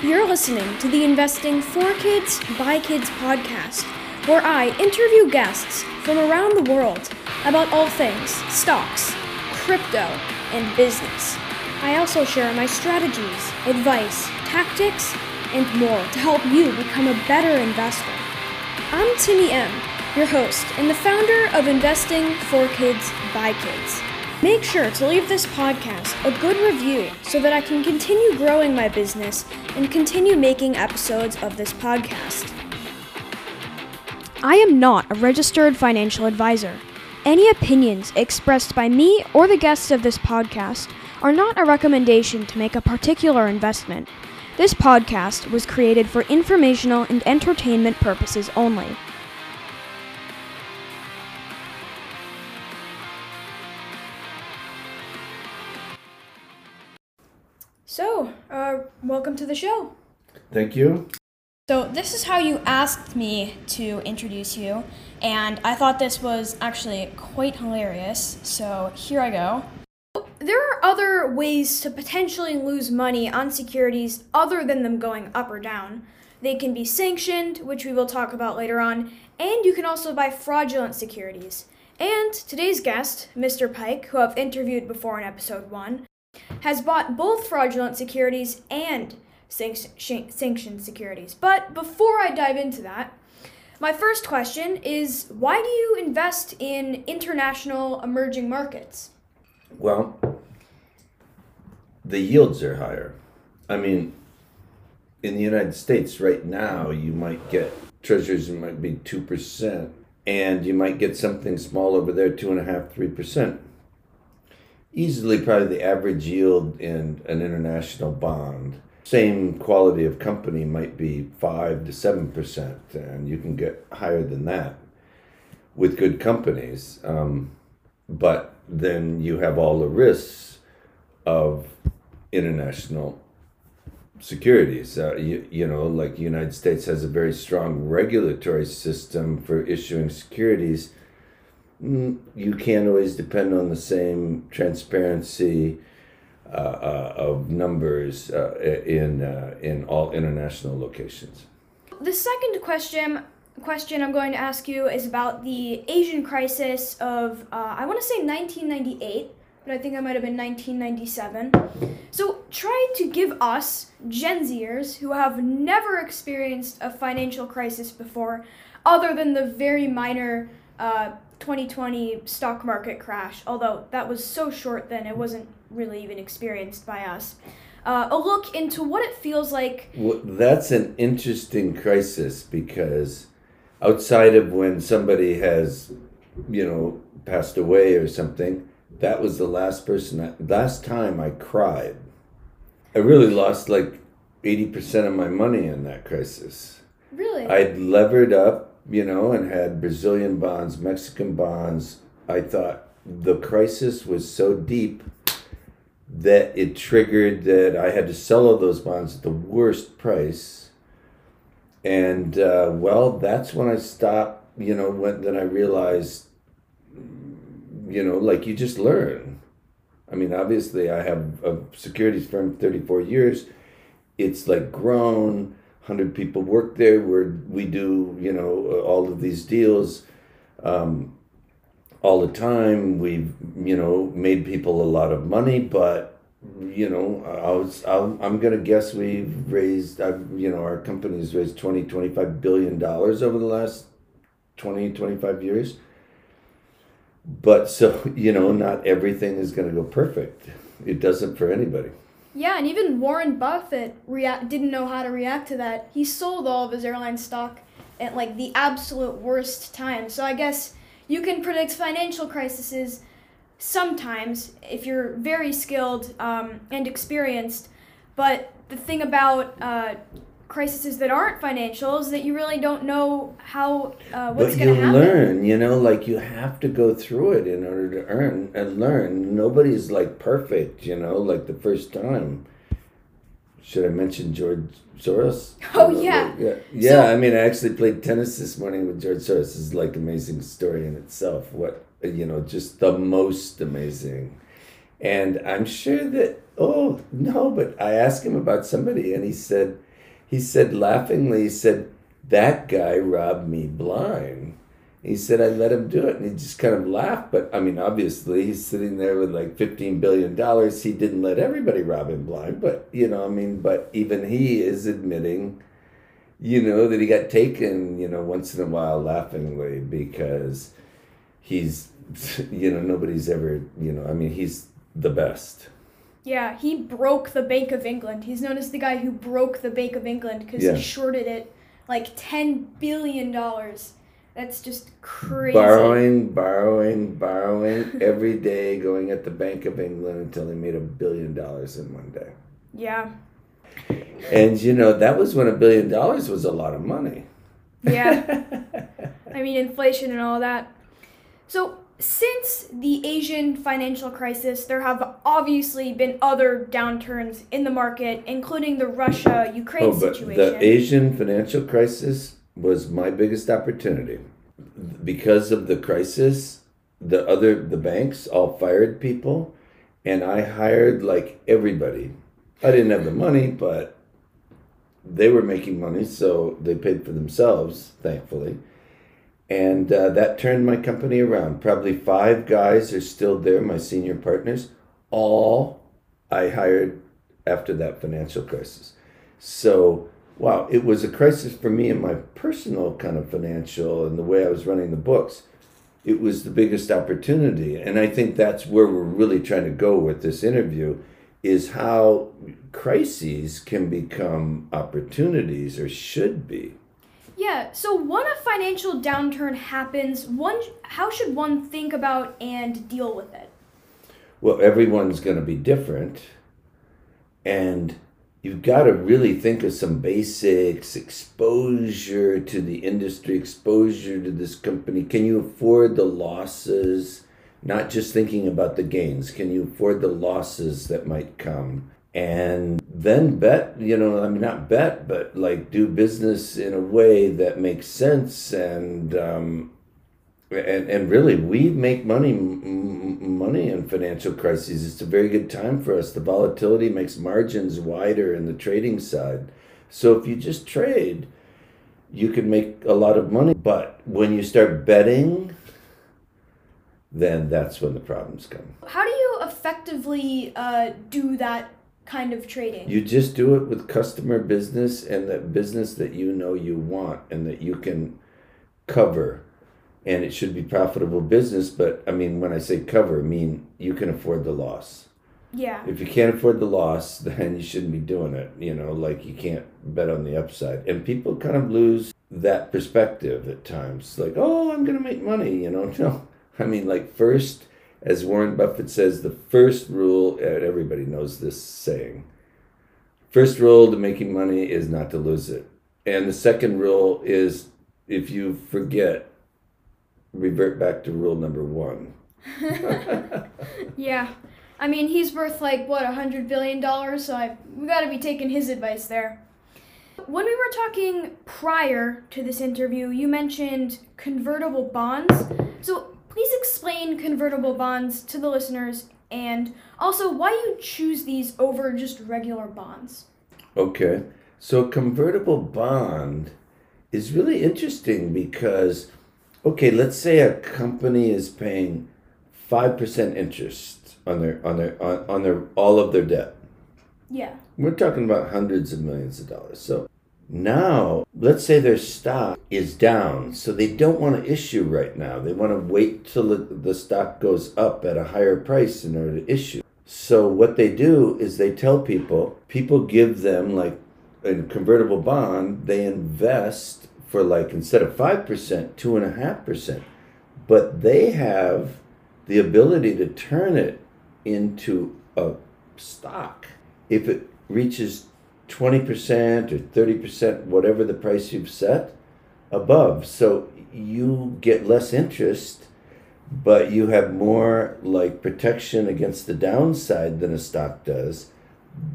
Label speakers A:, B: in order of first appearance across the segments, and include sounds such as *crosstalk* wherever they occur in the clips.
A: You're listening to the Investing for Kids by Kids podcast, where I interview guests from around the world about all things stocks, crypto, and business. I also share my strategies, advice, tactics, and more to help you become a better investor. I'm Timmy M, your host and the founder of Investing for Kids by Kids. Make sure to leave this podcast a good review so that I can continue growing my business and continue making episodes of this podcast. I am not a registered financial advisor. Any opinions expressed by me or the guests of this podcast are not a recommendation to make a particular investment. This podcast was created for informational and entertainment purposes only. So, uh, welcome to the show.
B: Thank you.
A: So, this is how you asked me to introduce you, and I thought this was actually quite hilarious. So, here I go. There are other ways to potentially lose money on securities other than them going up or down. They can be sanctioned, which we will talk about later on, and you can also buy fraudulent securities. And today's guest, Mr. Pike, who I've interviewed before in episode 1, has bought both fraudulent securities and sanctioned securities. But before I dive into that, my first question is why do you invest in international emerging markets?
B: Well, the yields are higher. I mean, in the United States right now, you might get treasuries might be 2%, and you might get something small over there, 2.5 3%. Easily, probably the average yield in an international bond, same quality of company, might be five to seven percent, and you can get higher than that with good companies. Um, but then you have all the risks of international securities. Uh, you, you know, like the United States has a very strong regulatory system for issuing securities. You can't always depend on the same transparency uh, uh, of numbers uh, in uh, in all international locations.
A: The second question question I'm going to ask you is about the Asian crisis of, uh, I want to say 1998, but I think it might have been 1997. So try to give us, Gen Zers, who have never experienced a financial crisis before, other than the very minor uh, 2020 stock market crash, although that was so short then it wasn't really even experienced by us. Uh, a look into what it feels like.
B: Well, that's an interesting crisis because outside of when somebody has, you know, passed away or something, that was the last person, I, last time I cried. I really lost like 80% of my money in that crisis.
A: Really?
B: I'd levered up, you know, and had Brazilian bonds, Mexican bonds. I thought the crisis was so deep that it triggered that I had to sell all those bonds at the worst price and uh, well, that's when I stopped. You know, when then I realized, you know, like you just learn. I mean, obviously, I have a securities firm thirty four years. It's like grown. Hundred people work there. Where we do, you know, all of these deals. Um, all the time. We've, you know, made people a lot of money, but you know, I was, I'll, I'm going to guess we've raised, I've, you know, our company's raised 20, 25 billion dollars over the last 20, 25 years. But so, *laughs* you know, not everything is going to go perfect. It doesn't for anybody.
A: Yeah, and even Warren Buffett didn't know how to react to that. He sold all of his airline stock at like the absolute worst time. So I guess you can predict financial crises sometimes if you're very skilled um, and experienced. But the thing about uh, crises that aren't financial is that you really don't know how uh, what's going to happen.
B: But you learn, you know, like you have to go through it in order to earn and learn. Nobody's like perfect, you know, like the first time. Should I mention George Soros?
A: Oh yeah,
B: yeah, yeah. So, I mean, I actually played tennis this morning with George Soros. Is like amazing story in itself. What you know, just the most amazing. And I'm sure that, oh, no, but I asked him about somebody and he said, he said laughingly, he said, that guy robbed me blind. He said, I let him do it. And he just kind of laughed. But I mean, obviously, he's sitting there with like $15 billion. He didn't let everybody rob him blind. But, you know, I mean, but even he is admitting, you know, that he got taken, you know, once in a while laughingly because he's, *laughs* you know, nobody's ever, you know, I mean, he's the best.
A: Yeah, he broke the Bank of England. He's known as the guy who broke the Bank of England because
B: Yeah.
A: he shorted it like $10 billion. That's just crazy.
B: Borrowing, borrowing, borrowing every day, going at the Bank of England until he made a billion dollars in one day.
A: Yeah.
B: And you know, that was when a billion dollars was a lot of money.
A: Yeah. *laughs* I mean, inflation and all that. So, since the Asian financial crisis, there have obviously been other downturns in the market, including the Russia Ukraine
B: Oh, but
A: situation.
B: the Asian financial crisis was my biggest opportunity. Because of the crisis, the other the banks all fired people and I hired like everybody. I didn't have the money, but they were making money, so they paid for themselves, thankfully. And uh, that turned my company around. Probably five guys are still there, my senior partners. All I hired after that financial crisis. So, wow, it was a crisis for me in my personal kind of financial and the way I was running the books. It was the biggest opportunity. And I think that's where we're really trying to go with this interview is how crises can become opportunities or should be.
A: Yeah, so when a financial downturn happens, one how should one think about and deal with it?
B: well, everyone's going to be different. And you've got to really think of some basics exposure to the industry, exposure to this company. Can you afford the losses? Not just thinking about the gains. Can you afford the losses that might come? And then bet, you know, I mean, not bet, but like do business in a way that makes sense and, um, and and really we make money m- money in financial crises. It's a very good time for us. The volatility makes margins wider in the trading side. So if you just trade you can make a lot of money but when you start betting then that's when the problems come.
A: How do you effectively uh, do that kind of trading?
B: you just do it with customer business and that business that you know you want and that you can cover. And it should be profitable business but i mean when i say cover i mean you can afford the loss.
A: Yeah.
B: if you can't afford the loss *laughs* then you shouldn't be doing it you know like you can't bet on the upside. And people kind of lose that perspective at times. Like oh i'm gonna make money you know *laughs* no. I mean like first as warren buffett says the first rule everybody knows this saying first rule to making money is not to lose it and the second rule is if you forget revert back to rule number one *laughs*
A: Yeah. I mean, he's worth like what a hundred billion dollars, so I we got to be taking his advice there. When we were talking prior to this interview, you mentioned convertible bonds. So please explain convertible bonds to the listeners, and also why you choose these over just regular bonds.
B: Okay. So convertible bond is really interesting because, okay, let's say a company is paying five percent interest on their on their on, on their all of their debt.
A: Yeah.
B: We're talking about hundreds of millions of dollars. So now, let's say their stock is down, so they don't want to issue right now. They want to wait till the, stock goes up at a higher price in order to issue. So what they do is they tell people, people give them like a convertible bond, they invest for like instead of five percent, two and a half percent. But they have the ability to turn it into a stock if it reaches 20% or 30%, whatever the price you've set, above. So you get less interest, but you have more like protection against the downside than a stock does.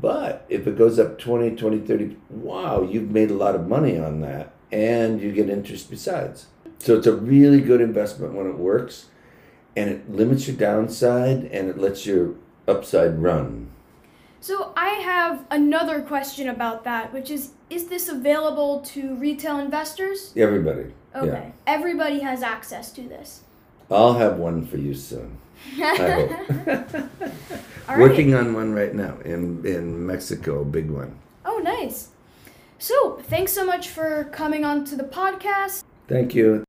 B: But if it goes up 20, 20, 30, wow, you've made a lot of money on that and you get interest besides. So it's a really good investment when it works and it limits your downside and it lets your upside run.
A: So I have another question about that, which is is this available to retail investors?
B: Everybody.
A: Okay.
B: Yeah.
A: Everybody has access to this.
B: I'll have one for you soon. I hope. *laughs* *laughs*
A: Right.
B: Working on one right now in in Mexico, big one.
A: Oh, nice. So, thanks so much for coming on to the podcast.
B: Thank you.